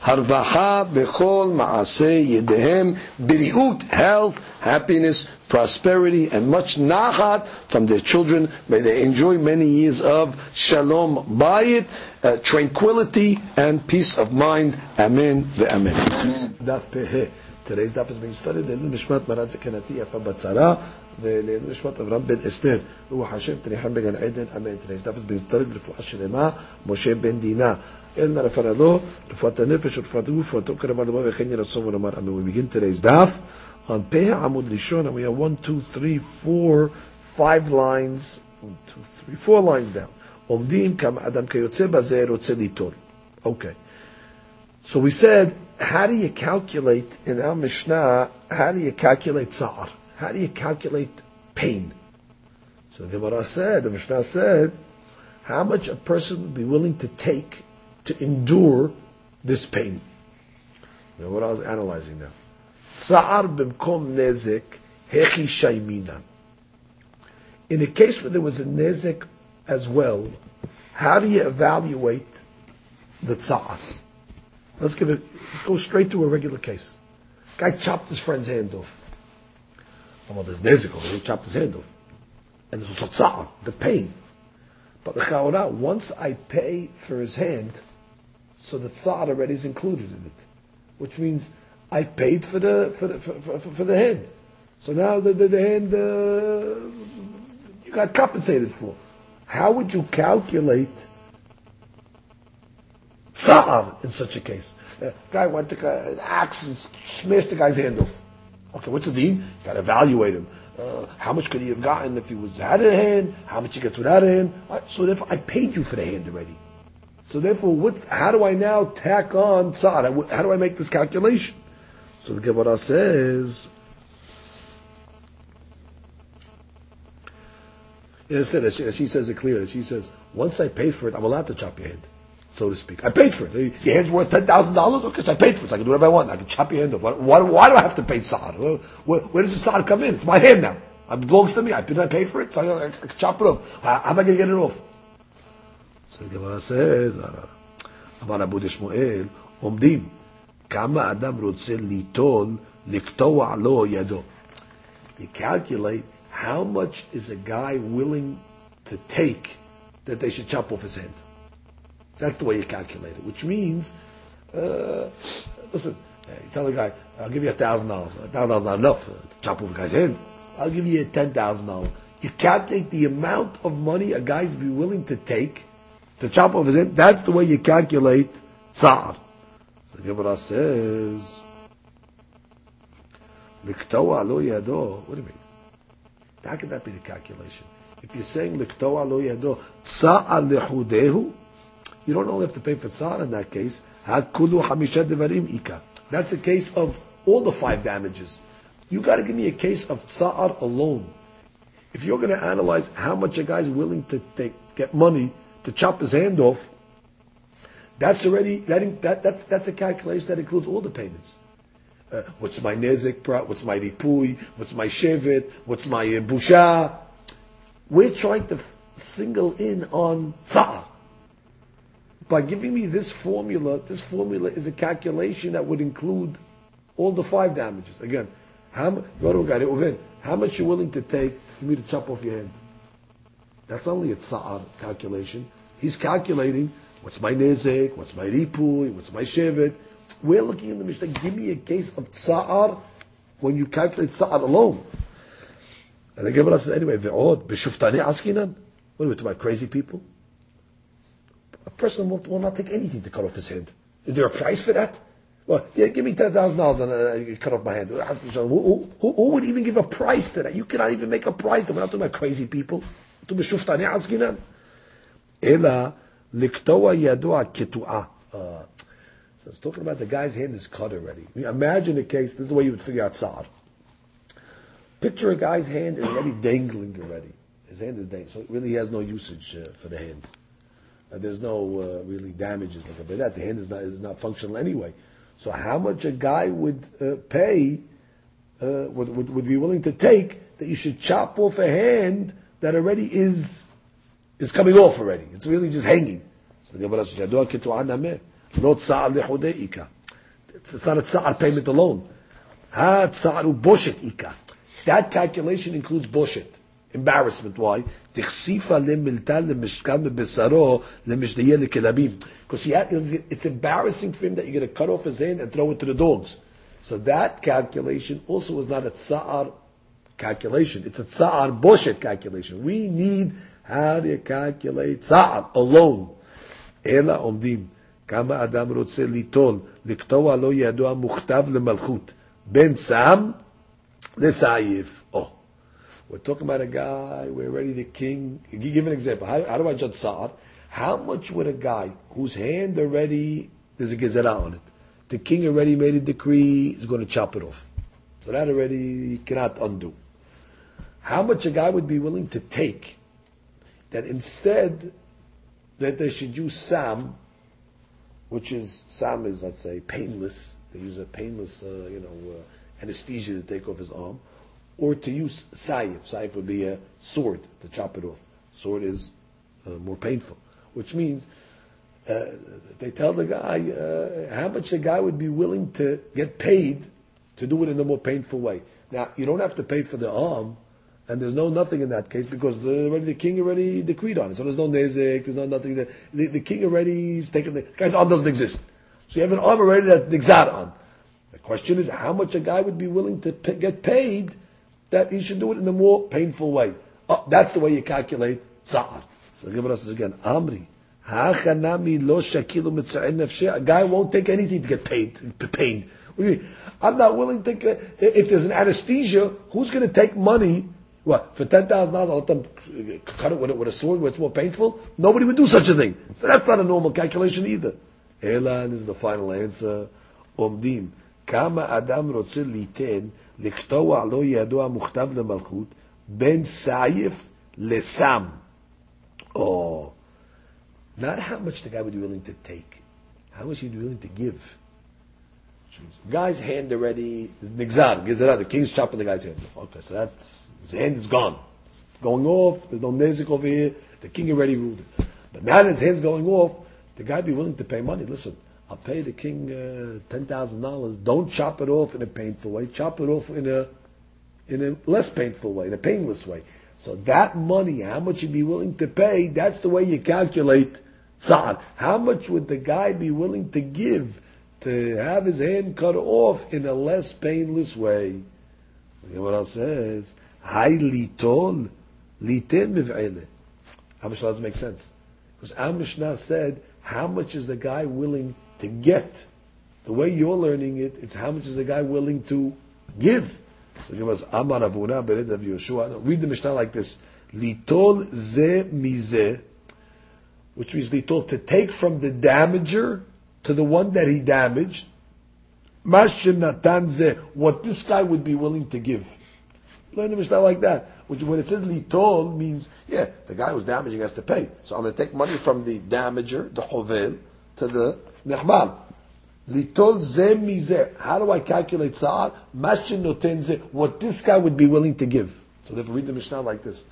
Harvaha, Bechol, Maaseh, Yedehem, Biriut, health, happiness, prosperity, and much nachat from their children. May they enjoy many years of shalom bayit, uh, tranquility, and peace of mind. Amen ve'amen. Daf Pehe. Today's daf is being studied. לעילוי נשמת מרן זקנתי יפה בצרה, ולעילוי נשמת אברהם בן אסתר, רוח השם תניחם בגן עדן, אמן. Today's daf is being studied ברפואה שלמה, משה בן דינה. אלנה רפואה לו, רפואת הנפש ורפואת הגוף, רפואתו קרבה לבוא וכן יהיה רצון ולומר אמן. We begin today's daf on Peh Amud Rishon, and we have one, two, three, four, five lines, one, two, three, four lines down. עומדים כמה אדם כיוצא בזה רוצה ליטול. Okay. So we said, how do you calculate in our Mishnah, how do you calculate tsar? How do you calculate pain? So the Gemara said, the Mishnah said, how much a person would be willing to take to endure this pain. Know what I was analyzing now. B'mkom nezek hechi shaymina. In a case where there was a nezek as well, how do you evaluate the tsar? Let's give it. Let's go straight to a regular case. Guy chopped his friend's hand off. Well, there's nezek over He chopped his hand off, and there's also tsar, the pain. But the chaura, once I pay for his hand, so the tsar already is included in it, which means I paid for the for the for, for, for the hand. So now the the, the hand uh, you got compensated for. How would you calculate tsar in such a case? Uh, guy went to an axe and smashed the guy's hand off. Okay, what's the deal? Got to evaluate him. Uh, how much could he have gotten if he was had a hand? How much he gets without a hand? So therefore, I paid you for the hand already. So therefore, what, how do I now tack on tzad? How do I make this calculation? So the Gemara says, it said, she, she says it clearly. She says, once I pay for it, I'm allowed to chop your hand, so to speak. I paid for it. Your hand's worth ten thousand dollars. Okay, so I paid for it. So I can do whatever I want. I can chop your hand off. Why, why, why do I have to pay tzad? Where, where, where, does the come in? It's my hand now. It belongs to me. I didn't I pay for it, so I, I, I can chop it off. How, how am I going to get it off? So the Gemara says, אמר רבו דשמואל, עומדים, כמה אדם רוצה ליטול, לקטוע לו ידו. You calculate how much is a guy willing to take that they should chop off his hand. That's the way you calculate it, which means, uh, listen, you tell the guy, I'll give you a thousand dollars. A thousand dollars not enough to chop off a guy's hand. I'll give you ten thousand dollars. You calculate the amount of money a guy's be willing to take to chop off his hand. That's the way you calculate tsar. So Gemara says, "Liktoa lo yado." What do you mean? How can that be the calculation? If you're saying "Liktoa lo yado tsar lehudehu," you don't only have to pay for tsar in that case. Hakulu hamisha devarim ika. That's a case of all the five damages. You got to give me a case of tsar alone. If you're going to analyze how much a guy's willing to take, get money to chop his hand off, that's already that, that that's that's a calculation that includes all the payments. Uh, what's my nezik? What's my ripui? What's my shevet? What's my uh, busha? We're trying to f- single in on tsar. By giving me this formula, this formula is a calculation that would include all the five damages. Again, how, how much you're willing to take for me to chop off your hand? That's only a tsar calculation. He's calculating what's my nezek, what's my ripui, what's my shevet. We're looking in the Mishnah. Give me a case of tsar when you calculate tsar alone. And the Gemara says, anyway, ve'od, b'shuftane askinan. What are we talking about, crazy people? A person will, will, not take anything to cut off his hand. Is there a price for that? Well, yeah, give me $10,000 and uh, cut off my hand. Who, who, who, would even give a price to that? You cannot even make a price. We're not talking about crazy people. We're askinan. אלא לקטוע ידוע כתועה. So it's talking about the guy's hand is cut already. Imagine a case, this is the way you would figure out Sa'ar. Picture a guy's hand is already dangling already. His hand is dangling, so it really has no usage uh, for the hand. Uh, there's no uh, really damages like that. The hand is not, is not functional anyway. So how much a guy would uh, pay, uh, would, would, would be willing to take that you should chop off a hand that already is is coming off already. It's really just hanging. It's not a tza'ar payment alone. Boshet ika. That calculation includes boshet. Embarrassment. Why? Because it's embarrassing for him that you're going to cut off his hand and throw it to the dogs. So that calculation also is not a tza'ar calculation. It's a tza'ar boshet calculation. We need how do you calculate tza'ar alone. אלא עומדים כמה אדם רוצה ליטול, לקטוע לא ידוע מוכתב למלכות, בין סם לסעיף. Oh, we're talking about a guy, we're already the king. Give an example. How, how do I judge Sa'ad? How much would a guy whose hand already, there's a gezerah on it, the king already made a decree, he's going to chop it off. So that already cannot undo. How much a guy would be willing to take that instead that they should use Sam, which is, Sam is, let's say, painless. They use a painless, uh, you know, uh, anesthesia to take off his arm. Or to use Saif. Saif would be a sword to chop it off. Sword is uh, more painful. Which means, uh, they tell the guy uh, how much the guy would be willing to get paid to do it in a more painful way. Now, you don't have to pay for the arm, and there's no nothing in that case because the, already the king already decreed on it. So there's no nezik, there's no nothing. There. The, the king already is taken. The guy's arm doesn't exist. So you have an arm already that's exat on. The question is how much a guy would be willing to get paid that he should do it in a more painful way. Oh, that's the way you calculate tzar. So give us again, Amri. A guy won't take anything to get paid, pain. I'm not willing to. If there's an anesthesia, who's going to take money what for ten thousand dollars? I'll let them cut it with, with a sword where it's more painful. Nobody would do such a thing. So that's not a normal calculation either. Elan is the final answer. Omdim kama adam rotze liten liktoa lo yado muchtav lemalchut ben saif lesam. Oh, not how much the guy would be willing to take, how much he'd be willing to give. Guy's hand already is nixar gives it out. The king's chopping the guy's hand. Okay, so that's his hand is gone. It's going off. There's no nezik over here. The king already ruled it. But now that his hand's going off, the guy be willing to pay money. Listen, I'll pay the king uh, ten thousand dollars. Don't chop it off in a painful way. Chop it off in a in a less painful way, in a painless way. So that money, how much you'd be willing to pay, that's the way you calculate tzad. How much would the guy be willing to give to have his hand cut off in a less painless way? Look at What else says? Hay litol, liten miv'ele. How much doesn't make sense? Because our Mishnah said, how much is the guy willing to get? The way you're learning it, it's how much is the guy willing to give. So give us Amar Avuna Bered of Yeshua. Read the Mishnah like this: Litol ze mize, which means litol to take from the damager to the one that he damaged. Mashin natan ze, what this guy would be willing to give. Learn the Mishnah like that. Which when it says litol means, yeah, the guy who's damaging has to pay. So I'm going to take money from the damager, the hovel, to the nehbal. Litol ze mize. How do I calculate sa'ar? Mashin noten ze. What this guy would be willing to give. So they read the Mishnah like this.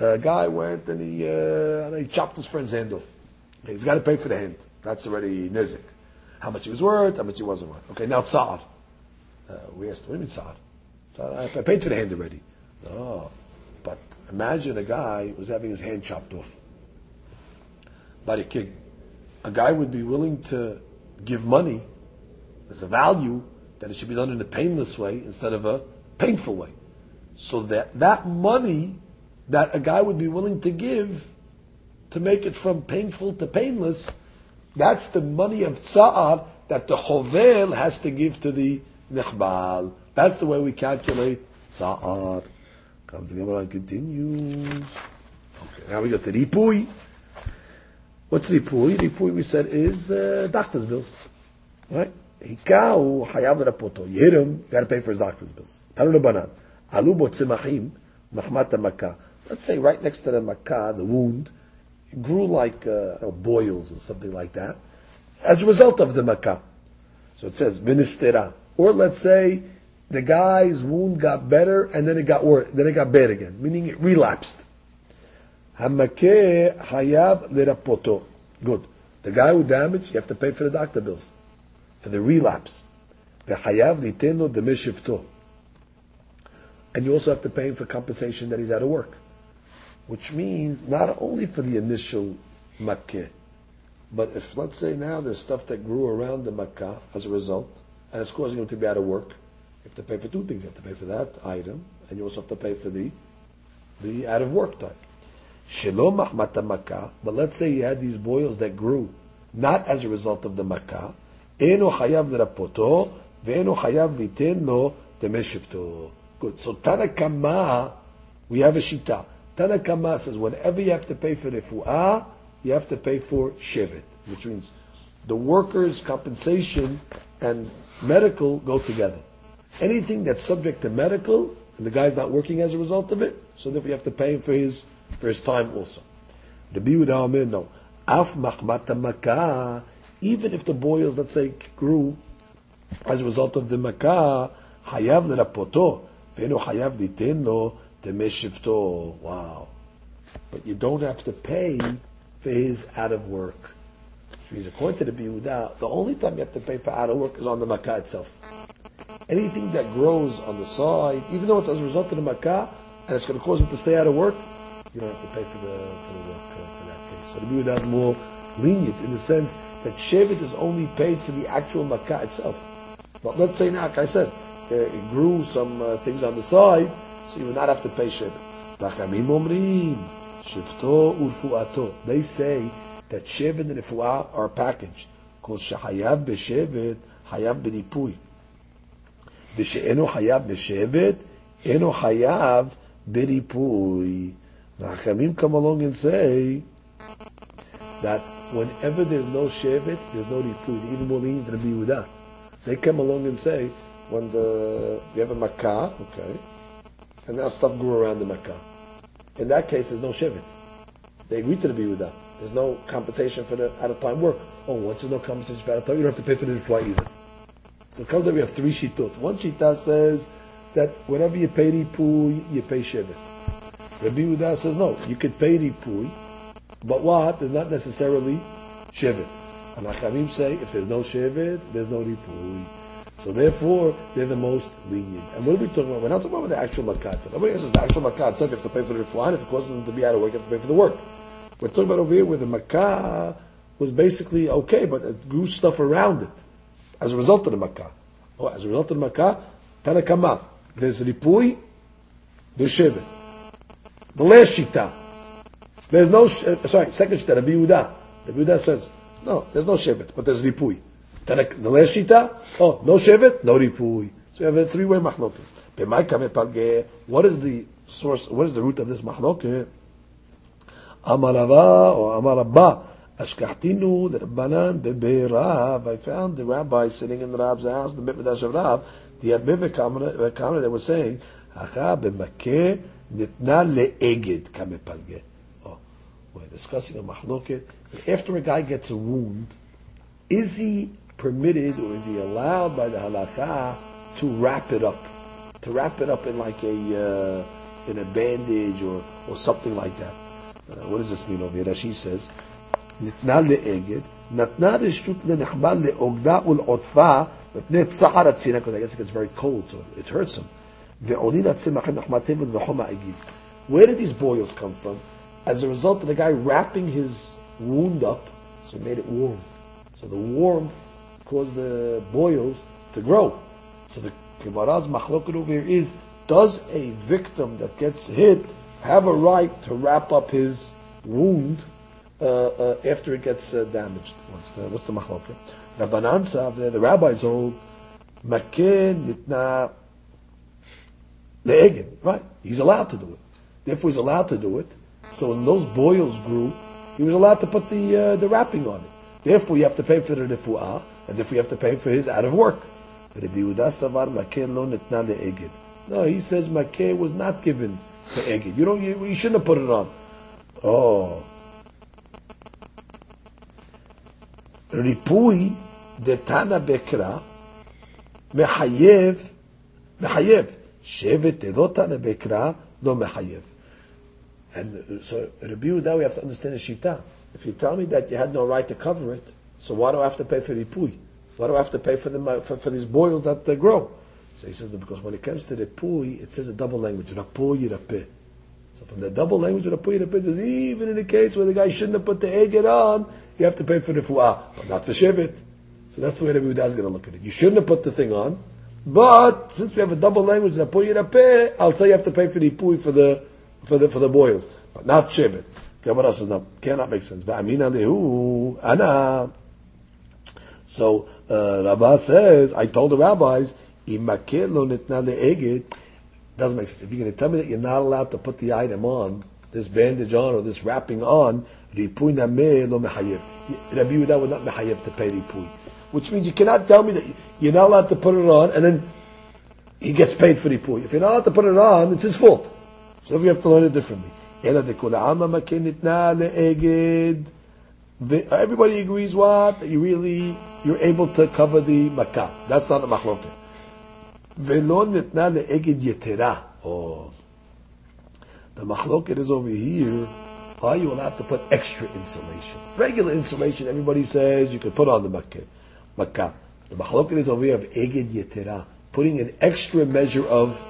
A guy went and he, uh, he chopped his friend's hand off. He's got to pay for the hand. That's already nizik. How much he was worth, how much he wasn't worth. Okay, now sa'ar. Uh, we asked, what do you mean sa'ar? I paid for the hand already. Oh, but imagine a guy was having his hand chopped off by the king. A guy would be willing to give money as a value that it should be done in a painless way instead of a painful way. So that that money that a guy would be willing to give to make it from painful to painless, that's the money of tsa'ar that the hovel has to give to the nechbal. That's the way we calculate Sa'ar. Comes the Gemara and continues. Okay, now we got to Ripui. What's Ripui? Ripui we said is uh, doctor's bills. Right? Hikau hayav rapoto. You hit him, you got to pay for his doctor's bills. Tanu banan. Alu botzimahim mahmata makkah. Let's say right next to the makkah, the wound, grew like uh, know, boils or something like that, as a result of the makkah. So it says vinistera. Or let's say the guy's wound got better and then it got worse, then it got bad again, meaning it relapsed. Hamakeh hayav lerapoto. Good. The guy who damaged, you have to pay for the doctor bills, for the relapse. V'hayav liteno demishivto. And you also have to pay him for compensation that he's out of work. Which means not only for the initial makkah, but if let's say now there's stuff that grew around the makkah as a result, and it's causing him to be out of work, you have to pay for two things. You have to pay for that item, and you also have to pay for the the out of work time. Shelo mahmata makkah, but let's say you had these boils that grew not as a result of the makkah, eno hayav lerapoto, ve'eno hayav liten lo temeshivto. Good. So Tanakama, we have a shita. Tanakama says whenever you have to pay for refu'ah, you have to pay for shevet, which means the workers' compensation and medical go together. Anything that's subject to medical, and the guy's not working as a result of it, so therefore you have to pay him for his, for his time also. Rabbi Yehuda no. Af machmata makah, even if the boils, let's say, grew as a result of the makah, hayav lerapoto, v'enu hayav ditin lo. Wow. But you don't have to pay for his out of work. Which he's according to the Biuda, the only time you have to pay for out of work is on the makah itself. Anything that grows on the side, even though it's as a result of the makkah, and it's going to cause him to stay out of work, you don't have to pay for the, for the work uh, for that case. So the Yehuda is more lenient in the sense that Shevet is only paid for the actual makkah itself. But let's say now, like I said, uh, it grew some uh, things on the side, so you would not have to pay shevet. They say that shevet and refuah are packaged. Because shehayav b'shevet, hayav. V'she'eno hayav b'shevet, eno hayav b'nipui. Rachamim come along and say that whenever there's no shevet, there's no ripui. Even more lenient than Yehuda. They come along and say when the you have a makkah, okay, and now stuff grew around the makkah. In that case, there's no shivit. They agree to the biuda. There's no compensation for the out of time work. Oh, once there's no compensation for out of time, you don't have to pay for the flight either. So it comes out we have three shittot. One shita says that whenever you pay ripui, you pay shivit. Rabbi Yehuda says no, you could pay ripui, but what is not necessarily shivit. And Achamim say if there's no shivit, there's no ripui. So therefore, they're the most lenient. And what are we talking about? We're not talking about the actual makat. Nobody says the actual makat. You have to pay for the refuah, if it causes them to be out of work, you have to pay for the work. We're talking about over here where the makkah was basically okay, but it grew stuff around it as a result of the makkah. Oh, as a result of the makkah, tanakama. There's ripui, there's shevet. The last shita, there's no, uh, sorry, second shita, Rabbi Yehuda. Rabbi Yehuda says, no, there's no shevet, but there's ripui. The last shita, oh, no shevet, no ripui. So we have a three-way mahloket. What is the source, what is the root of this mahloket? Amarava or Amarabba. Ashkahtinu, the Rabbanan, Rav. I found the rabbi sitting in the Rab's house, the Mikdash of Rav. The comment they were saying, Hacha b'makeh nitna le'eged kamepalge. Oh, we're discussing a mahloket. After a guy gets a wound, is he permitted or is he allowed by the halacha to wrap it up, to wrap it up in like a uh, in a bandage or or something like that? Uh, what does this mean over here? Rashi says, "Nitna le'eged, natna reshut le'nechbal le'ogda ul'otfa mepnei tzahar atzina." Because I guess it gets very cold, so it hurts him. Where did these boils come from? As a result of the guy wrapping his wound up, so it made it warm. So the warmth caused the boils to grow. So the Gemara's machloket over here is, does a victim that gets hit have a right to wrap up his wound after it gets uh, damaged? What's the, what's the machloket? Rabbanan Sav, the rabbis hold, Makin nitna le'egin, right? He's allowed to do it. Therefore, he's allowed to do it. So when those boils grew, he was allowed to put the uh, the wrapping on it. Therefore, you have to pay for the refuah. and if we have to pay for his out of work. No, he says Makeh was not given to Egid. You don't, you, you shouldn't have put it on. Oh. ריפוי דתנא בקרא מחייב, מחייב. שבט דלא תנא בקרא לא מחייב. And so Rabbi Yehuda, we have to understand the shita. If you tell me that you had no right to cover it, so why do I have to pay for ripui? Why do I have to pay for them for, for these boils that uh, grow? So he says because when it comes to ripui, it says a double language, rapui rapeh. So from the double language of rapui rapeh, says even in the case where the guy shouldn't have put the egg on, you have to pay for the fuah, but not for shivit. So that's the way Rabbi Yehuda is going to look at it. You shouldn't have put the thing on, but since we have a double language, I'll say you have to pay for the pui for the for the for the boils, but not shivit. Gemara says no, cannot make sense. Va'amina lehu ana. So uh, Rabbah says, I told the rabbis, imakelo nitna leeged. Doesn't make sense. If you're going to tell me that you're not allowed to put the item on, this bandage on or this wrapping on, ripui lo mechayev. Rabbi Yehuda would not mechayev to pay ripui, which means you cannot tell me that you're not allowed to put it on and then he gets paid for ripui. If you're not allowed to put it on, it's his fault. So we have to learn it differently. Everybody agrees what? That you really, you're able to cover the makkah. That's not a machloket. Velo nitna le'eged yetera. Oh. The machloket is over here. Are you allowed to put extra insulation? Regular insulation, everybody says you can put on the makkah. The machloket is over here of eged yetera. Putting an extra measure of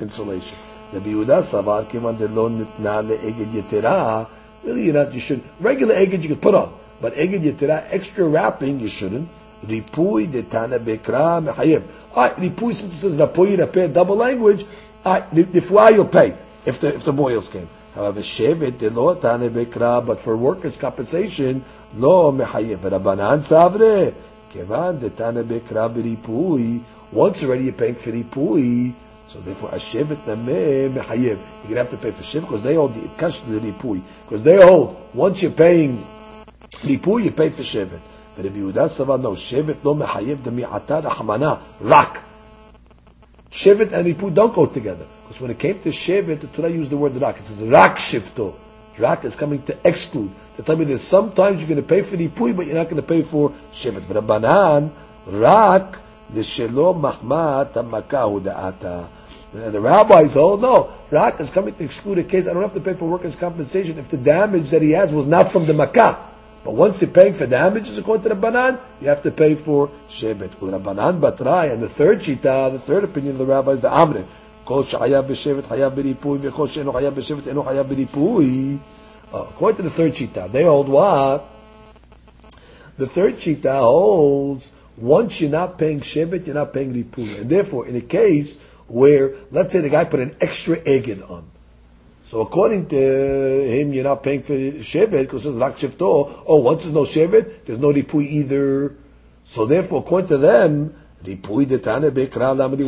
insulation. The Yehuda savar kiman delo nitna le'eged yetera. Really, you're not, you should, regular eged you can put on, but eged yetera, extra wrapping, you shouldn't. Ripui detana bekra mechayev. Alright, ripui, since it says rapui, rapeh, double language, alright, rifua you'll pay, if the, if the boils came. However, shevet delo tane bekra, but for workers' compensation, lo mechayev. Rabbanan savre, kevan detana bekra beripui. Once already you're paying for ripui, so therefore, Ashevet Nameh Mechayev. You're to have to pay for Shiv because they hold the Kash the Ripui. Because they hold, once you're paying Ripui, you pay for Shevet. Rabbi Yehuda Sava, no, Shevet no Mechayev the Mi'ata Rahmana, Rak. Shevet and Ripui don't go together. Because when it came to Shevet, the Torah used the word Rak. It says Rak Shivto. Rak is coming to exclude. To tell me that sometimes you're going to pay for Ripui, but you're not going to pay for Shevet. But Rabbanan, Rak, L'shelo Mahmat Makahu Da'ata. And the rabbis hold, no, Rak is coming to exclude a case. I don't have to pay for workers' compensation if the damage that he has was not from the Makkah. But once you're paying for damages according to the Banan, you have to pay for Shevet. With Rabbanan Batrai, and the third Shita, the third opinion of the rabbis, the Amre. כל שחייב בשבט חייב בריפוי, וכל שאינו חייב בשבט אינו חייב בריפוי. According to the third Shita, they hold what? The third Shita holds, once you're not paying Shevet, you're not paying Ripui. And therefore, in a case where, let's say the guy put an extra eged on. So according to him, you're not paying for shevet because it's rak shivto. Oh, once there's no shevet, there's no ripui either. So therefore, according to them, ripui.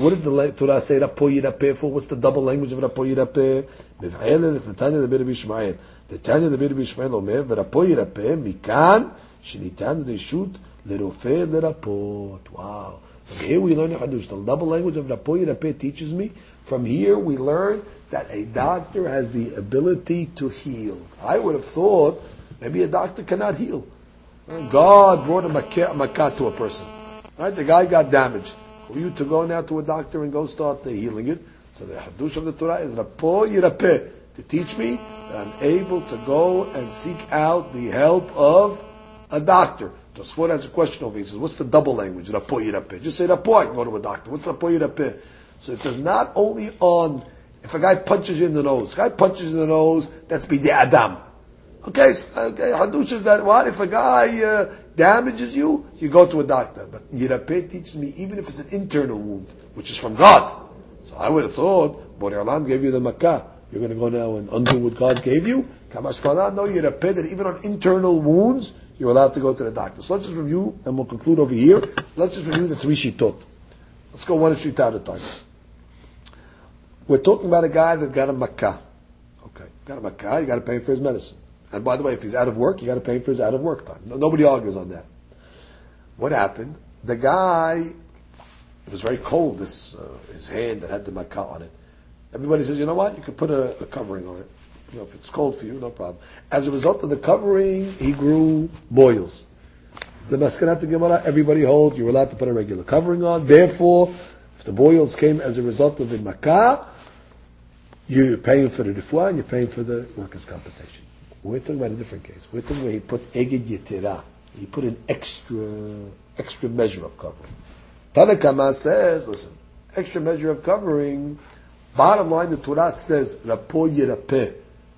What does the Torah say rapui rapeh for? What's the double language of? Biv'ele the Tanya the Bir Bishmael. The Tanya the Bir Bishmael omer v'rapui rapeh mikan shenitan reshut lerofe lerapot. Wow. From here we learn Hadush. The double language of Rapoy teaches me. From here we learn that a doctor has the ability to heal. I would have thought maybe a doctor cannot heal. God brought a makat to a person. Right? The guy got damaged. For you to go now to a doctor and go start healing it. So the Hadush of the Torah is Rapoy Rapeh to teach me that I'm able to go and seek out the help of a doctor. Tosfot has a question over. He says, what's the double language? Rapoy rapeh. Just say rapoy, I can go to a doctor. What's rapoy rapeh? So it says not only on, if a guy punches you in the nose, a guy punches you in the nose, that's bide adam. Okay, so, okay, Hadush is that what? If a guy uh, damages you, you go to a doctor. But Yirapeh teaches me even if it's an internal wound, which is from God. So I would have thought, Borei Olam gave you the makkah. You're going to go now and undo what God gave you? Kamash no, Yirapeh that even on internal wounds, you're allowed to go to the doctor. So let's just review, and we'll conclude over here. Let's just review the three shitot. Let's go one sheet at a time. We're talking about a guy that got a makkah. Okay, got a makkah, you got to pay for his medicine. And by the way, if he's out of work, you got to pay for his out of work time. nobody argues on that. What happened? The guy, it was very cold, this, uh, his hand that had the makkah on it. Everybody says, you know what? You could put a, a covering on it. You know, if it's cold for you, no problem. As a result of the covering, he grew boils. The Maskanat Gemara, everybody holds you're allowed to put a regular covering on. Therefore, if the boils came as a result of the makkah, you're paying for the refuah and you're paying for the workers' compensation. We're talking about a different case. We're talking about he put eged yetira. He put an extra, extra measure of covering. Tanakama says, listen, extra measure of covering, bottom line, the Torah says, rapo yirapeh.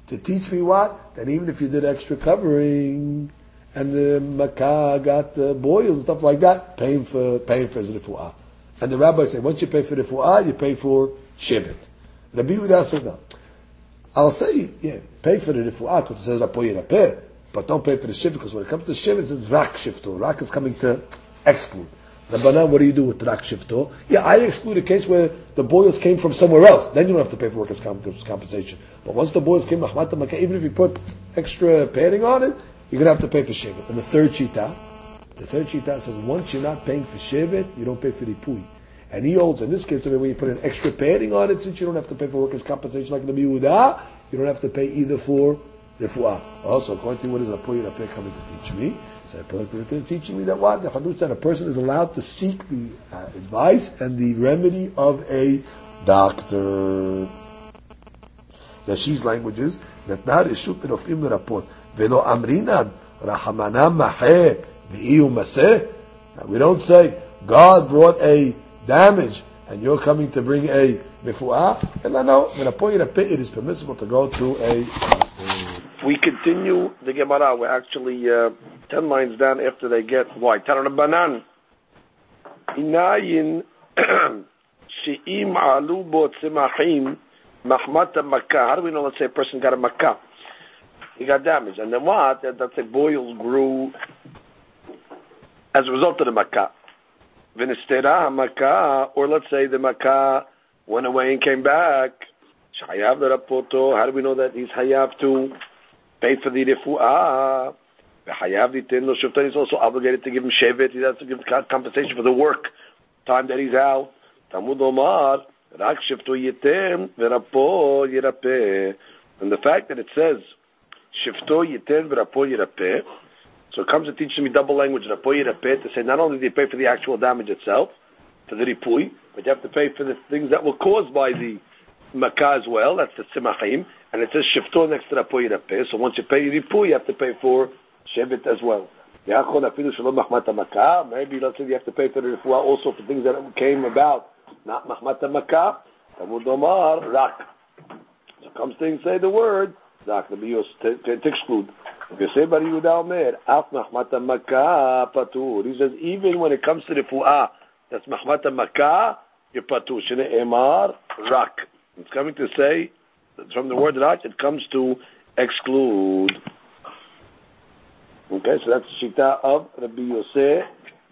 To teach me what? That even if you did extra covering, and the makkah got the boils and stuff like that, paying for, paying for his. And the rabbi said, once you pay for refuah, you pay for shevet. Rabbi Yehuda says no. I'll say, yeah, pay for the refuah because it says rapo yirapeh, but don't pay for the shift because when it comes to shift, it says rak shifto. Rak is coming to exclude. Rabbanan, what do you do with rak shifto? Yeah, I exclude a case where the boils came from somewhere else. Then you don't have to pay for workers' compensation. But once the boils came, even if you put extra padding on it, you're going to have to pay for shivet. And the third shita, the third shita says once you're not paying for shivet, you don't pay for the pui. And he holds, in this case, i when you put an extra padding on it, since you don't have to pay for workers' compensation like the Yehuda, you don't have to pay either for refuah. Also, according to what is Apoy Rapeh coming to teach me? So Apoy teaching me that what? The Hadush that a person is allowed to seek the uh, advice and the remedy of a doctor. Rashi's she's languages that not ishut rofim lerapot velo amrinan rahamana maheh v'iyu. We don't say God brought a damage, and you're coming to bring a mifu'ah, and point it is permissible to go to a. We continue the Gemara. We're actually uh, ten lines down after they get why. Taran banan. Inayin she'im alu bo tzimachim mahmata makkah. How do we know? Let's say a person got a makkah. He got damaged, and then what? That's a say boils grew as a result of the makkah. Vinistera Makkah, or let's say the Makkah went away and came back. Shayav Rapoto, how do we know that he's Hayav to pay for the Refu'ah? Hayav Ditin Lo he's also obligated to give him Shevet, he has to give compensation for the work, time that he's out. Tamud Omar, Rak Shiftu Yitem, Verapo Yirapeh. And the fact that it says, Shifto Yitem, Verapo Yirapeh, so it comes to teach me double language, rapoy rapeh, to say not only do you pay for the actual damage itself, for the ripui, but you have to pay for the things that were caused by the makkah as well, that's the tzimachim, and it says shifto next to rapoy rapeh, so once you pay ripui, you have to pay for shevet as well. Maybe let's say you have to pay for the ripui also for things that came about, not mahmata makkah, tamud omar, rak. So comes to say the word, rak, be used to exclude. He says, even when it comes to the Fu'ah, that's Mahmata Makkah, you're Patur. Emar, Rak. It's coming to say, from the word Rak, it comes to exclude. Okay, so that's the Shita of Rabbi Yosef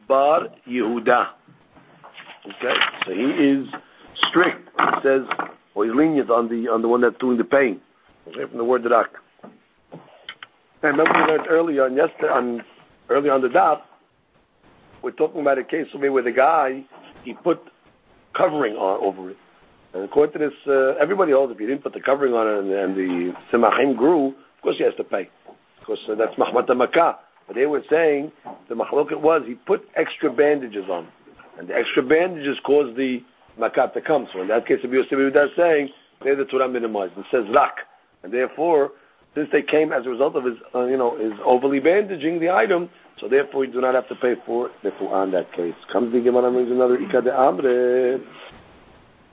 Bar Yehuda. Okay, so he is strict. He says, or he's lenient on the on the one that's doing the pain. Okay, from the word Rak. I remember we learned earlier on yesterday, on earlier on the dot, we're talking about a case where the guy he put covering on over it, and according to this, uh, everybody holds if you didn't put the covering on it and, and the simachim grew, of course he has to pay, because uh, that's mahmat makkah. But they were saying the mahloket was he put extra bandages on, and the extra bandages caused the makkah to come. So in that case, if you're saying, they the Torah minimized. It says rak, and therefore since they came as a result of his, uh, you know, his overly bandaging the item, so therefore you do not have to pay for it. the in that case. Comes the Gemara means another Ika de Amre.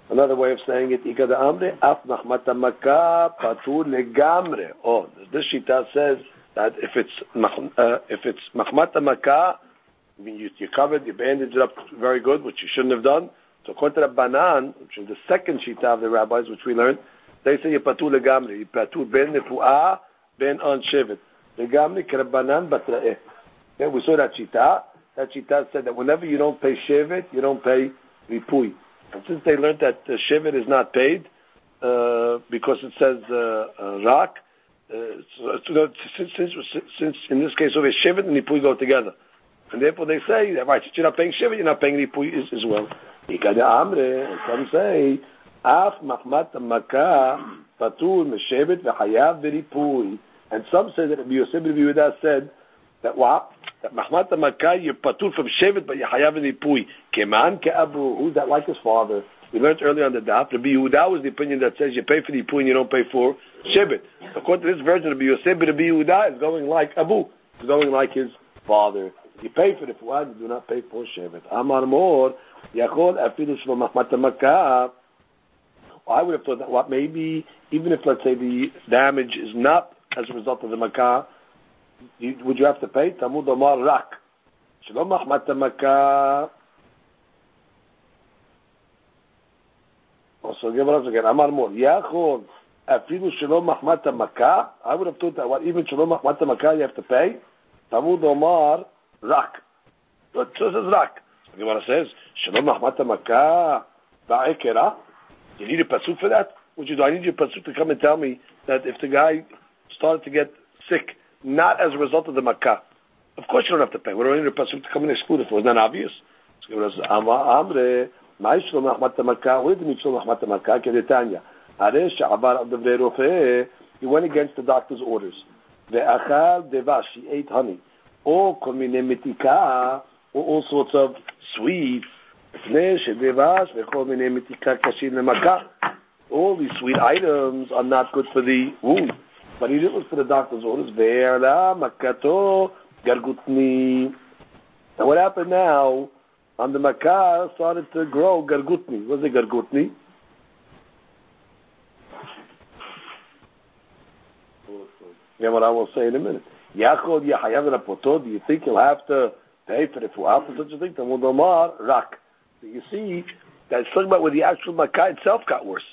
Another way of saying it, Ika de Amre, Af Mahmata Makkah Patur Legamre. Oh, this Shita says that if it's, uh, if it's Mahmata Makkah, I mean, you, you covered, you bandaged it up very good, which you shouldn't have done. So according to the Banan, which is the second Shita of the rabbis, which we learned, they say יפתו לגמרי, יפתו בין נפואה, בין on shevet. לגמרי כרבנן בתראה. Okay, we saw that shita. That shita said that whenever you don't pay shevet, you don't pay ripui. And since they learned that uh, shevet is not paid, uh, because it says uh, uh, rak, uh, so, since, since, since in this case over shevet and ripui go together. And therefore they say, right, since you're not paying Shiva, you're not paying Ripui as, as well. Ikade Amre, and some say, Af Mahmat Makkah, Patur Meshevet V'Hayav V'Ripui. And some say that Rabbi Yosef Rabbi Yehuda said that what? That Mahmat Makkah, you're Patur from Shevet, but you're Hayav V'Ripui. Keman Ke'abu, who's that like his father? We learned earlier on the daf. Rabbi Yehuda was the opinion that says you pay for the Ripui and you don't pay for Shevet. According to this version, Rabbi Yosef Rabbi Yehuda is going like Abu. Is going like his father. You pay for the fuad, you do not pay for shevet. Amar mor, yachol mahmat makkah. I would have thought that what maybe even if let's say the damage is not as a result of the makkah, you, would you have to pay? Tamud Omar rak. Shlo mahmat makkah. So give us again. Amar mor, yachol afidu shlo mahmat makkah. I would have thought that what even shlo mahmat makkah you have to pay. Tamud Omar rak. But so says rak. The Gemara says, Shalom Mahmata Makkah Ba'ekera. You need a pasuk for that? Would you do? I need your pasuk to come and tell me that if the guy started to get sick, not as a result of the makkah, of course you don't have to pay. We don't need a pasuk to come and exclude it. Was that obvious? So Gemara says, Amre, מה יש לו מחמת המכה? הוא יודע מצלו מחמת המכה כדתניא. הרי שעבר על דברי רופא, he went against the doctor's orders. ואכל דבש, he ate honey. או כל מיני מתיקה, or all sorts of sweet, לפני שדבש וכל מיני מתיקה קשים למכה. All these sweet items are not good for the wound. But he didn't look for the doctor's orders. Ve'erla makato gargutni. And what happened now? On the makkah started to grow gargutni. What's the gargutni? Yeah, what I will say in a minute. Yaakov Yahayav Rapoto, do you think he'll have to pay for the fu'ah for such a thing? Tamud Omar, rak. You see, that it's talking about where the actual makkah itself got worse.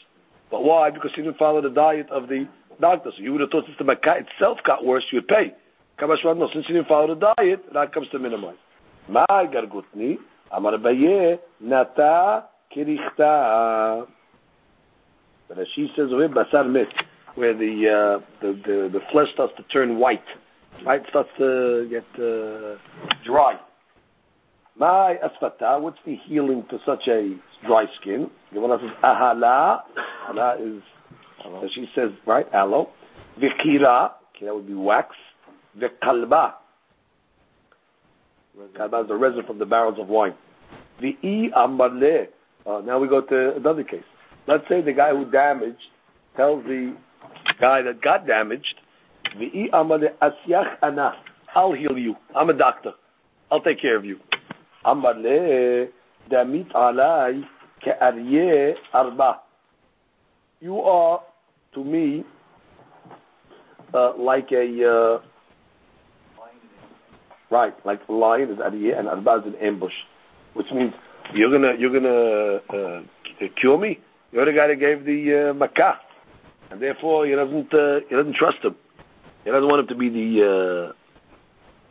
But why? Because he didn't follow the diet of the doctor. So you would have thought since the makkah itself got worse, you would pay. Kamash no, since you didn't follow the diet, that comes to minimize. Ma gargutni, amar baye, nata kirichta. But as she says, basar mit, where the, uh, the, the, the flesh starts to turn white right? Starts to get uh, dry. My asfata, what's the healing for such a dry skin? The one says ahala. Ahala is, as she says, right? Aloe. Vikira, okay, that would be wax. Vikalba. Kalba is the resin from the barrels of wine. Vi'i ambarle. Uh, now we go to another case. Let's say the guy who damaged tells the guy that got damaged, I'll heal you. I'm a doctor. I'll take care of you. You are to me uh, like a uh, right, like a lion is ariyeh and arba is an ambush, which means you're gonna you're gonna uh, cure me. You're the guy that gave the uh, makkah, and therefore he doesn't uh, he doesn't trust him. He doesn't want him to be the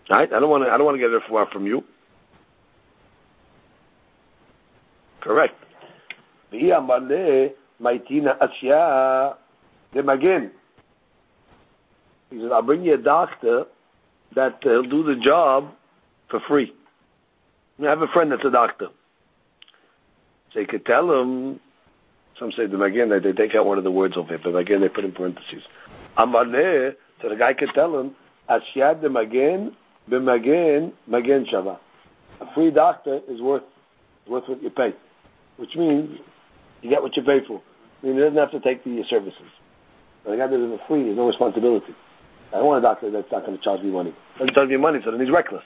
uh, right. I don't want to. I don't want to get it far from you. Correct. Asya. Then again, he says, "I'll bring you a doctor that uh, will do the job for free." I have a friend that's a doctor. So you could tell him. Some say the again they, they take out one of the words of it, but again they put in parentheses. Amaleh so the guy could tell him, Ashyad de Magen, magen shava. A free doctor is worth, worth what you pay. Which means you get what you pay for. I mean, he doesn't have to take the services. But the guy does it for free, there's no responsibility. I don't want a doctor that's not going to charge me money. Doesn't charge me money, so then he's reckless.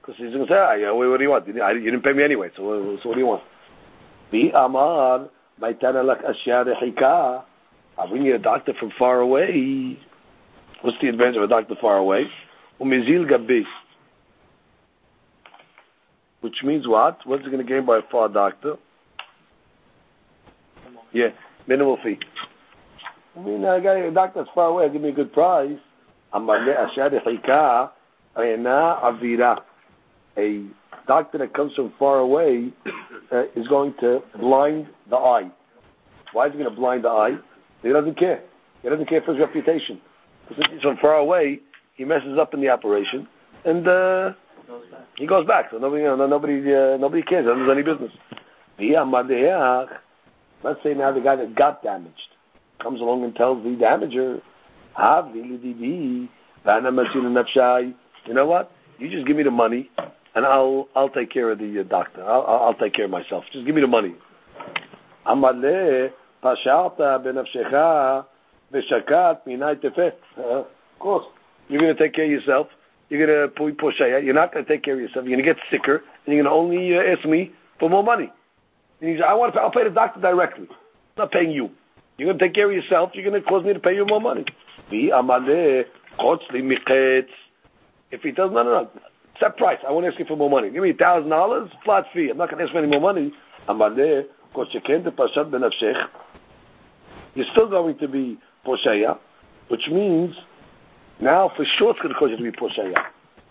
Because he's going to say, ah, yeah, what do you want? You didn't pay me anyway, so, so what do you want? Be amar. I'll bring you a doctor from far away. What's the advantage of a doctor far away? Which means what? What's it going to gain by a far doctor? Yeah, minimal fee. I mean, I got a doctor that's far away. Give me a good price. A doctor that comes from far away uh, is going to blind the eye. Why is he going to blind the eye? He doesn't care. He doesn't care for his reputation. Since he's from far away, he messes up in the operation, and uh, He goes back. So nobody, you know, nobody, uh, nobody cares. Doesn't do any business. Let's say now the guy that got damaged comes along and tells the damager, you know what? You just give me the money, and I'll I'll take care of the uh, doctor. I'll, I'll take care of myself. Just give me the money. Uh, of course, you're going to take care of yourself. You're going to push. You're not going to take care of yourself. You're going to get sicker, and you're going to only uh, ask me for more money. And he says, I want to. Pay, I'll pay the doctor directly. I'm not paying you. You're going to take care of yourself. You're going to cause me to pay you more money. If he does, no, no, no. Set price. I want to ask you for more money. Give me thousand dollars, flat fee. I'm not going to ask for any more money. You're still going to be posheya, which means now for sure it's going to cause you to be posheya.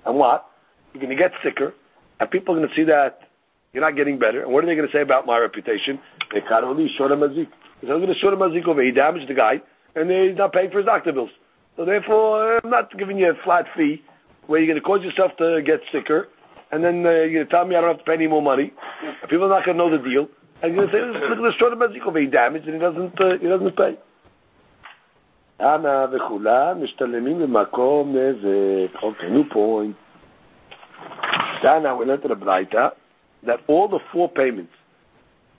And what? You're going to get sicker, and people are going to see that you're not getting better. And what are they going to say about my reputation? They can't only short a mazik. They're going to short a mazik over. He damaged the guy, and he's not paying for his doctor bills. So therefore, I'm not giving you a flat fee where you're going to cause yourself to get sicker, and then uh, you're going to tell me I don't have to pay any more money. People are not going to know the deal. And you're going to say, look at the short a mazik over. He damaged, and he doesn't. Uh, he doesn't pay. אנא וכולם משתלמים למקום נזק. Okay, new point. Now we learned to the Braita that all the four payments,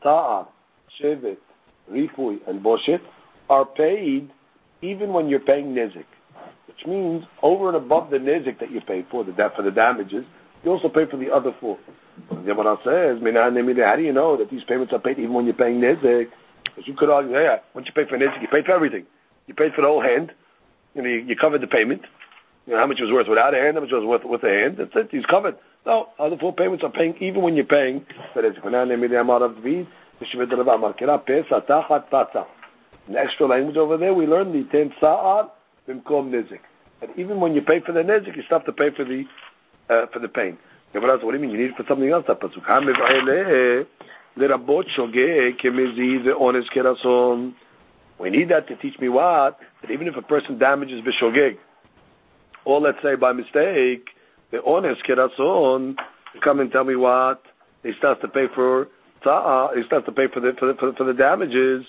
Ta'ar, Shevet, Rifui, and Boshet, are paid even when you're paying Nezik. Which means over and above the Nezik that you pay for, the for the damages, you also pay for the other four. The Gemara says, how do you know that these payments are paid even when you're paying Nezik? Because you could argue, yeah, once you pay for Nezik, you pay for everything. You paid for the whole hand. You know, you, you covered the payment. You know, how much it was worth without a hand, how much it was worth with a hand. That's it. He's covered. No, other four payments are paying even when you're paying. An extra language over there, we learned the ten sa'ar bimkom nizik. And even when you pay for the nizik, you still have to pay for the uh, for the pain. What do you mean? You need it for something else. That pasuk. We need that to teach me what? That even if a person damages b'shogeg, or let's say by mistake, the honest kerason, come and tell me what? He starts to pay for ta'ah, uh, he starts to pay for the, for the, for the, for the damages.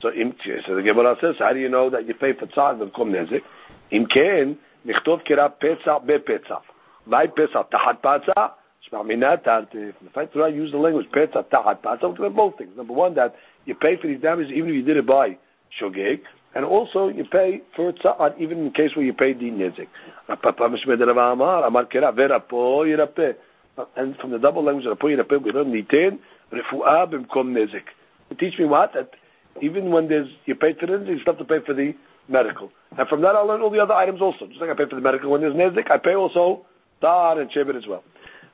So, im, so the Gemara says, how do you know that you pay for tzah and come nezik? Im ken, nichtov kera petzah be petzah. By petzah, tahat petzah, the fact that I use the language petzah tahat petzah, we both things. Number one, that you pay for these damages even if you did it by shogeg, and also you pay for tza'at uh, even in the case where you paid the nizik. And from the double language of we learn nitin refuah b'mkom nizik. Teach me what that even when there's you pay for nizik, you still have to pay for the medical. And from that, I'll learn all the other items also. Just like I pay for the medical when there's nizik, I pay also tar and shebet as well.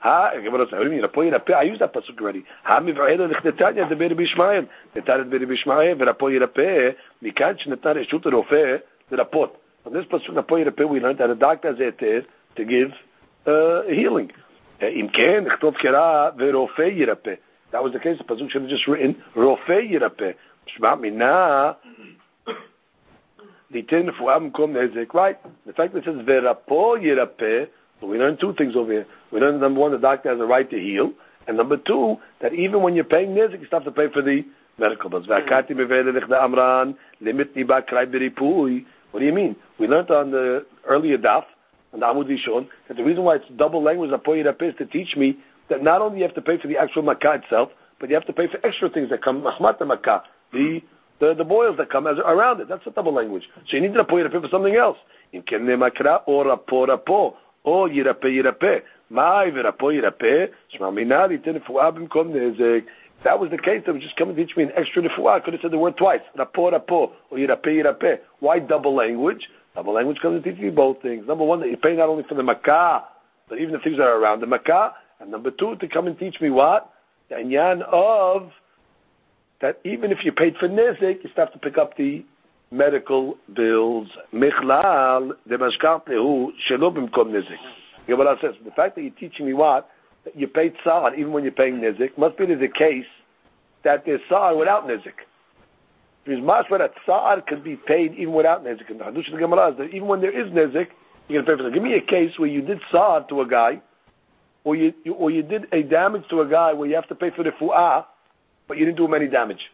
You I used that pasuk already. On this pasuk, we learned that a doctor has eter to give uh, healing. That was the case. Pasuk should have just written. Right. The fact that it says, so we learn two things over here. We learn number one, the doctor has a right to heal, and number two, that even when you're paying nizik, you still have to pay for the medical bills. Mm-hmm. What do you mean? We learned on the earlier daf, on the Amud Rishon, that the reason why it's double language, is to teach me that not only you have to pay for the actual makkah itself, but you have to pay for extra things that come, mahmat makkah, the, the, the boils that come as, around it. That's a double language. So you need to pay for something else. or rapo rapo. או ירפא ירפא. מאי ורפו ירפא, שמע מינה ייתן רפואה במקום נזק. That was the case. They would just come and teach me an extra refuah. I could have said the word twice. Rapo, rapo, or yirape, yirape. Why double language? Double language comes to teach you both things. Number one, that you pay not only for the makkah, but even the things that are around the makkah. And number two, to come and teach me what? The inyan of that even if you paid for nizik, you still have to pick up the medical bills. Michlal demashkat lehu shelo b'mkom nizik. Gemara says the fact that you're teaching me what that you paid tzar even when you're paying nizik must be the case that there's tzar without nizik. Because mashma that tzar can be paid even without nizik. And the Hadush of the Gemara is that even when there is you're going to pay for it. Give me a case where you did tzar to a guy or you, you or you did a damage to a guy where you have to pay for the fu'ah, but you didn't do him any damage.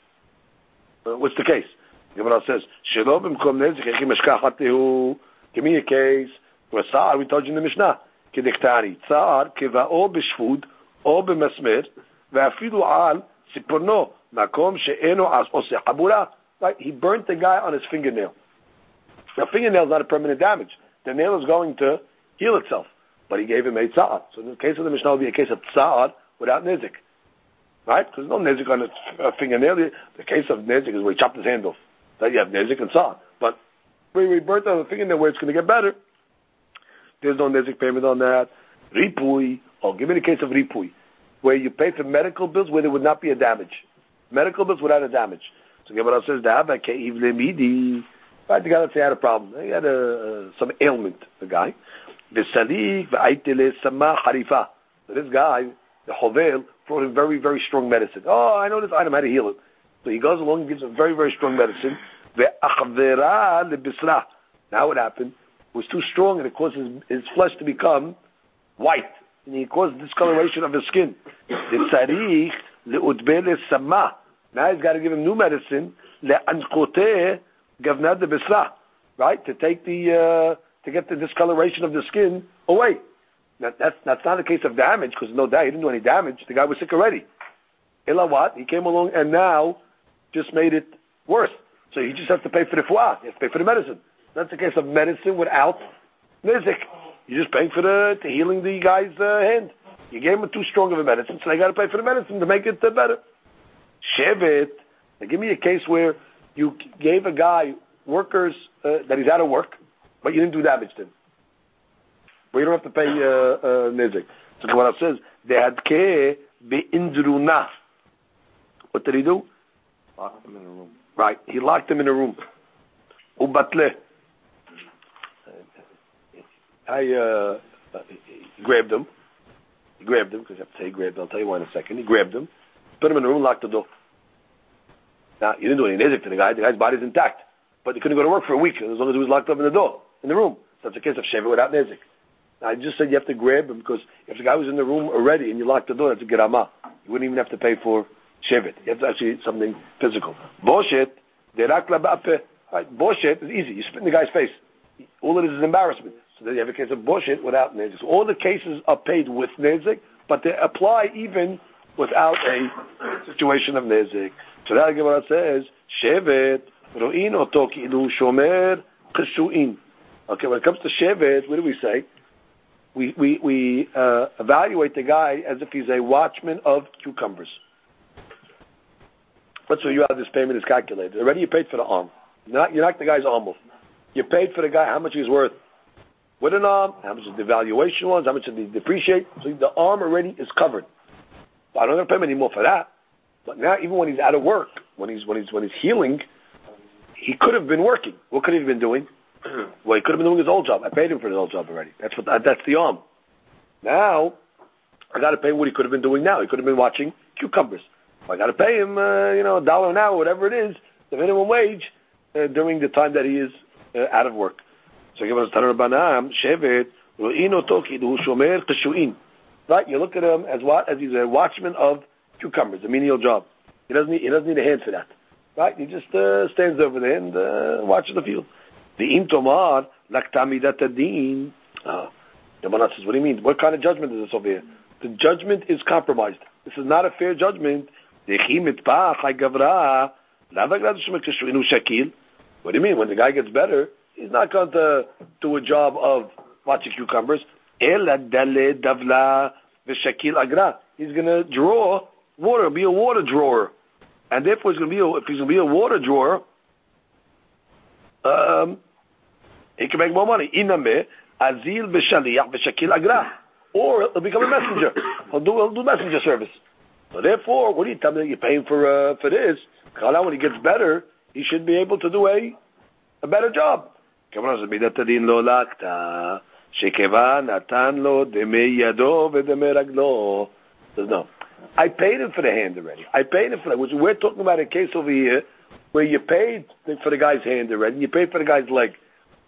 Uh, what's the case? The Gemara says, "Shelo b'mkom nezik echim eshkachateu." Give me a case where tzar we told you in the Mishnah. כדקטני, צער קבעו בשפוד או במסמר, ואפילו על ציפורנו, מקום שאינו עושה חבורה. Right? He burnt the guy on his fingernail. Now, fingernail is not a permanent damage. The nail is going to heal itself. But he gave him a tza'ar. So in the case of the Mishnah, it would be a case of tza'ar without nizik. Right? Because there's no nizik on a fingernail. The case of nizik is where he chopped his hand off. Then you have nizik and tza'ar. But where he burnt on the fingernail where it's going to get better, there's no nizik payment on that. Ripui. Oh, give me the case of ripui. Where you pay for medical bills where there would not be a damage. Medical bills without a damage. So Gemara says. Right, the guy let's say had a problem. He had a, some ailment. The guy, harifa. So this guy, the hovel, brought him very very strong medicine. Oh, I know this item how to heal it. So he goes along and gives him very very strong medicine. Ve'achvera lebisra. Now what happened? It was too strong and it caused his, his flesh to become white. And he caused discoloration of his skin. The le'udbe sama. Now he's got to give him new medicine, le'ankote gavnad de besra, right? To take the, uh, to get the discoloration of the skin away. Now, that's, that's not a case of damage, because no doubt he didn't do any damage. The guy was sick already. Illa what? He came along and now just made it worse. So he just has to pay for the fuah. He has to pay for the medicine. That's a case of medicine without nizik. You're just paying for the, to healing the guy's uh, hand. You gave him too strong of a medicine, so they got to pay for the medicine to make it uh, better. Shevet. Now give me a case where you gave a guy workers uh, that he's out of work, but you didn't do damage to him. Well, you don't have to pay uh, uh, nizik. So Gemara says they had ke beindruna. What did he do? Locked him in a room. Right, he locked him in a room. Ubatle. I uh, grabbed him. He grabbed him because you have to say he grabbed. I'll tell you why in a second. He grabbed him, put him in a room, locked the door. Now you didn't do any nizik to the guy. The guy's body's intact, but he couldn't go to work for a week as long as he was locked up in the door in the room. So that's a case of sheva without nizik. Now, I just said you have to grab him because if the guy was in the room already and you locked the door, that's a gerama. You wouldn't even have to pay for shevet. You have to actually something physical. Boshet. Right, boshet is easy. You spit in the guy's face. All it is is embarrassment. So then you have a case of boshet without nezik. So all the cases are paid with nezik, but they apply even without a situation of nezik. So that Gemara says, shevet ro'in oto shomer cheshu'in. Okay, when it comes to shevet, what do we say? We we we uh, evaluate the guy as if he's a watchman of cucumbers. Let's say you how this payment is calculated. Already you paid for the arm. You're not, you knocked the guy's arm off. You paid for the guy how much he's worth with an arm, how much the valuation was, how much did he depreciate. So the arm already is covered. So I don't have to pay him any more for that. But now, even when he's out of work, when he's when he's when he's healing, he could have been working. What could he have been doing? well, he could have been doing his old job. I paid him for his old job already. That's what that's the arm. Now, I got to pay what he could have been doing. Now he could have been watching cucumbers. I got to pay him, uh, you know, a dollar an hour, whatever it is, the minimum wage uh, during the time that he is uh, out of work. So give us Tanur Shevet, Shomer Teshuin. Right? You look at him as what? As he's a watchman of cucumbers, a menial job. He doesn't need, he doesn't need a hand for that. Right? He just uh, stands over there and uh, watches the field. The Im Tomar, Laktamidat Adin. Uh, the says, what do you mean? What kind of judgment is this over here? The judgment is compromised. This is not a fair judgment. What do you mean? When the guy gets better, he's not going to do a job of watching cucumbers. He's going to draw water, be a water drawer. And therefore, he's going to be a, if he's going to be a water drawer, um, he can make more money. Azil. Or he'll become a messenger. He'll do, he'll do messenger service. So therefore, what are you telling me? You're paying for uh, for this. When he gets better, he should be able to do a a better job. Says, no. I paid him for the hand already. I paid him for that. We're talking about a case over here where you paid for the guy's hand already, and you paid for the guy's leg.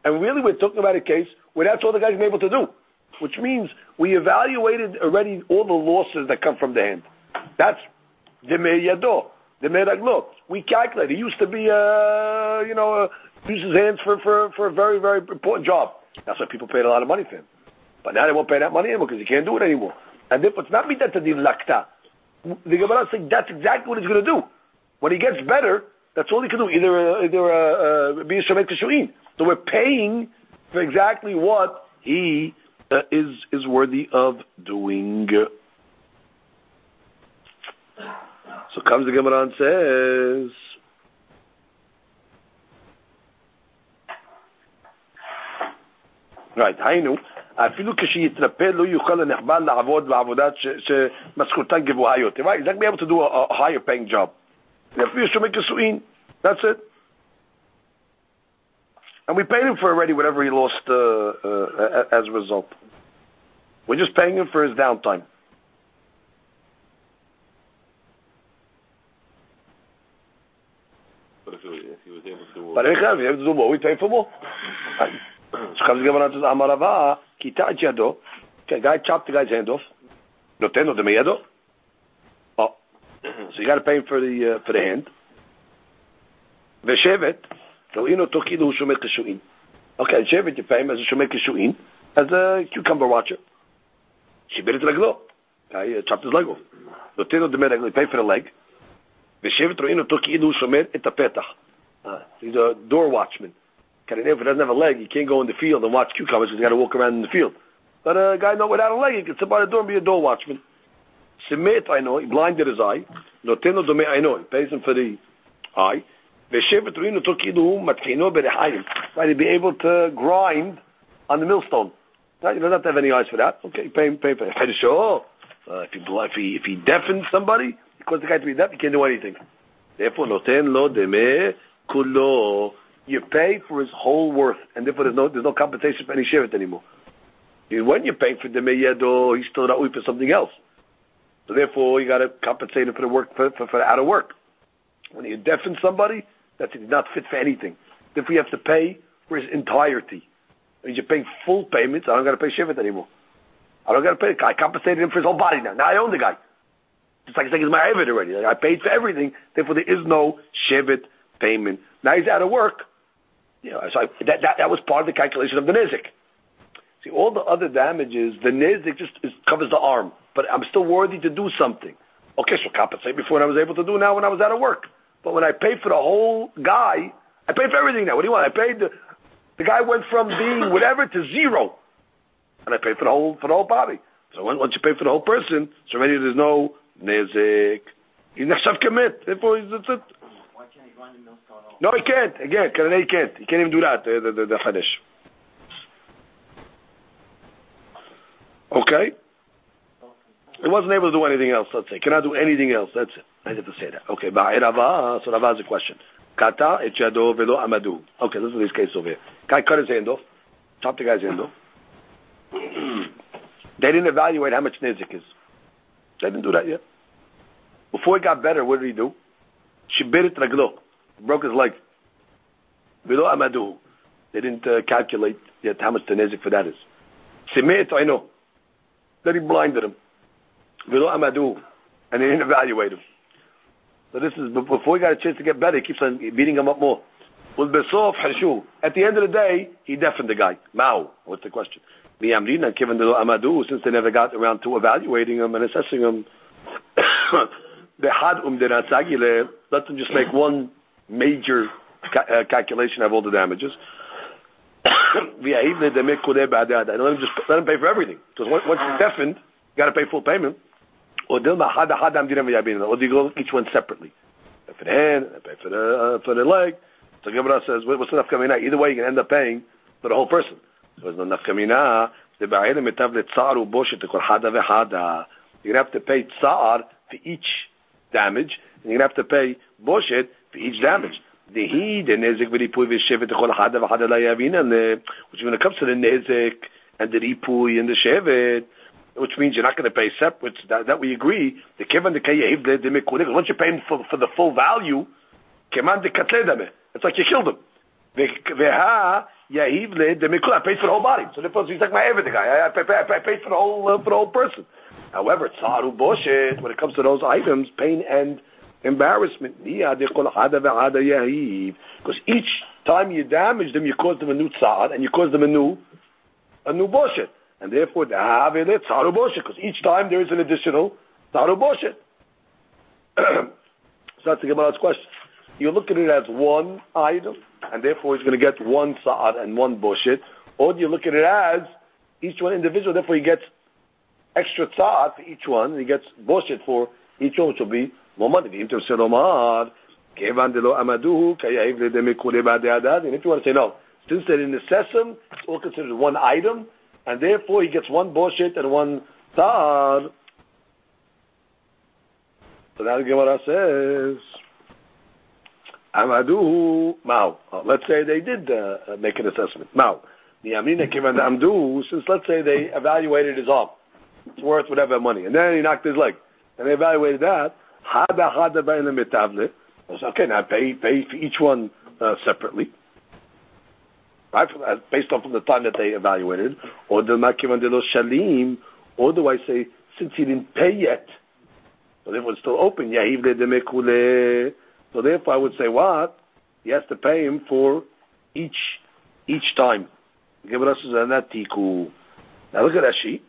And really, we're talking about a case where that's all the guy's been able to do, which means we evaluated already all the losses that come from the hand. That's Demir Yado, Demir Aglo. We calculate. He used to be, uh, you know, uh, use his hands for, for, for a very, very important job. That's why people paid a lot of money for him. But now they won't pay that money anymore because he can't do it anymore. And therefore, it's not midat din lakta. The Gemara is saying that's exactly what he's going to do. When he gets better, that's all he can do. Either uh, either uh, uh, be a shemet kishuin. So we're paying for exactly what he uh, is is worthy of doing. So comes the Gemara and says. Right, היינו, אפילו כשיתרפא לא יוכל הנחבל לעבוד בעבודת שמשכורתן גבוהה יותר. Right, he's not be able to do a, a higher paying job. אפילו שומע כסוין. That's it. And we paid him for already whatever he lost uh, uh, as a result. We're just paying him for his downtime. To But he was to do more, we pay for more. So comes the Gemara and says, Amarava, kita yado. Okay, guy chopped the guy's hand off. Noteno de meyado. Oh, so you got to pay him for the uh, for the hand. Veshevet, Ro'ino tokidu shomet kishuin. Okay, Shevet, you pay him as a shomet kishuin, as a cucumber watcher. Shibir it raglo. Guy uh, chopped his leg off. Noteno de meyado, pay for the leg. Veshevet, Ro'ino tokidu shomet et apetach. Uh, he's a door watchman. Kind of, if it doesn't have a leg, he can't go in the field and watch cucumbers. He's got to walk around in the field. But a guy not without a leg, he can sit by the door and be a door watchman. Semet, I know, he blinded his eye. Noteno dome, I know, he pays him for the eye. Veshevet ruinu tokidu berehayim. Right, he'd be able to grind on the millstone. Right, you don't have to have any eyes for that. Okay, pay him, pay him it. Sure. Uh, if he if he if he deafens somebody, because the guy to be deaf, he can't do anything. Therefore, noten lo deme kulo. You pay for his whole worth, and therefore there's no there's no compensation for any shevet anymore. When you pay for the meyedo, he's still not for something else. So therefore, you got to compensate him for the work for, for, for out of work. When you deafen somebody, that's he's not fit for anything. Therefore, you have to pay for his entirety. You're paying full payments. I don't got to pay shevet anymore. I don't got to pay. I compensated him for his whole body now. Now I own the guy. Just like I said, he's my Evid already. Like I paid for everything. Therefore, there is no shevet payment. Now he's out of work. You know, so I, that, that that was part of the calculation of the nizik. See, all the other damages, the nizik just is, covers the arm, but I'm still worthy to do something. Okay, so compensate before I was able to do now when I was out of work. But when I paid for the whole guy, I paid for everything now. What do you want? I paid the the guy went from being whatever to zero, and I paid for the whole for the whole body. So once you pay for the whole person, so already there's no nizik. He's not commit. Therefore, he's, that's it. No, he can't. Again, he can't. He can't even do that. The the the, Hadish. Okay. He wasn't able to do anything else. Let's say cannot do anything else. That's it. I have to say that. Okay. Ba'irava. Eh, so Rava has a question. Kata et yado velo amadu. Okay, this is his case over here. Guy cut his hand off. Chopped the guy's hand off. they didn't evaluate how much nizik is. They didn't do that yet. Before it got better, what did he do? She bit it raglo. Broke his leg. Velo amadu. They didn't uh, calculate yet how much the nizik for that is. Simit, I know. Then he blinded him. Velo amadu. And he didn't evaluate him. So this is before he got a chance to get better, he keeps on beating him up more. With Besof Hashu. At the end of the day, he deafened the guy. Mao. What's the question? Miyamrina, given the Amadu, since they never got around to evaluating him and assessing him, the had um let them just make one major uh, calculation of all the damages. Let him pay for everything. Because once he's deafened, you got to pay full payment. Or do you go each one separately? Pay for the hand, pay for the uh, for the leg. So Gemara says, what's the nafkamina? Either way, you can end up paying for the whole person. So tekol hada vehada. You're gonna have to pay tsar for each damage, and you're gonna have to pay for each damage. The he the nezik v'ripui v'shevet tekol hada v'hada la yavina. Which when it comes to the nezik and the ripui and the shevet, which means you're not going to pay separate. That, that we agree. The kevan the kayev the the mekunik. Once you pay him for, for the full value, keman the katledame. It's like you killed him. Veha Yahivle the mikul. I paid for the whole body. So therefore, he's like my everything guy. I, I, I, I paid for the whole uh, for the whole person. However, tzaru boshet when it comes to those items, pain and embarrassment. Because each time you damage them, you cause them a new tzad and you cause them a new a new boshet. And therefore, tzaru boshet. Because each time there is an additional tzaru boshet. so that's the Gemara's question. You look at it as one item, and therefore he's going to get one sa'ad and one bushit, or do you look at it as each one individual, therefore he gets extra sa'ad for each one, and he gets bushit for each one, which will be more money. And if you want to say no, since they're in the sesam, it's all considered one item, and therefore he gets one bushit and one tar. So now the Gemara says, Amadu Mao. Uh, let's say they did uh, uh make an assessment. Mao. Amdu, since let's say they evaluated his arm, it's worth whatever money, and then he knocked his leg, and they evaluated that. Okay, now pay pay for each one uh, separately. Right, based on from the time that they evaluated, or the makivan de shalim, or do I say since he didn't pay yet, but if it's still open, yahiv de so therefore, I would say what he has to pay him for each each time. Now look at that sheet.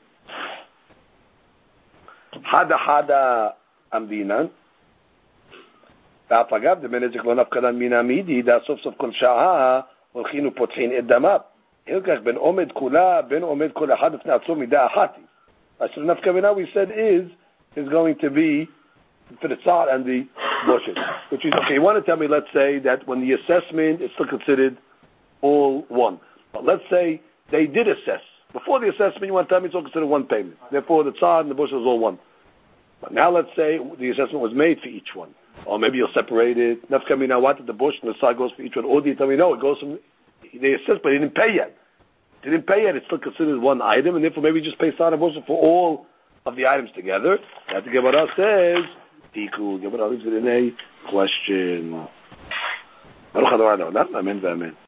Hada hada amdinan. ואף אגב, דמנזק לא נפקא לן מן המידי, דא סוף סוף כל שעה הולכים ופותחים את דמיו. הלקח בין עומד כולה, בין עומד כל אחד בפני עצמו מידה אחת. So nafka we said is, is going to be for the tzar and the bushes. Which is, okay, you want to tell me, let's say, that when the assessment is still considered all one. But let's say they did assess. Before the assessment, you want to tell me it's all considered one payment. Therefore, the tzar and the bush is all one. But now let's say the assessment was made for each one. Or maybe you'll separate it. Nafka me now what the bush and the tzar goes for each one. Or do you tell me, no, it goes from, they assessed, but they didn't pay yet. Didn't pay yet, it's still considered one item, and therefore maybe just pay and bush for all of the items together. That's what Gemara says. Tiku. Gemara it in a question. Baruch Adonai, amen, amen.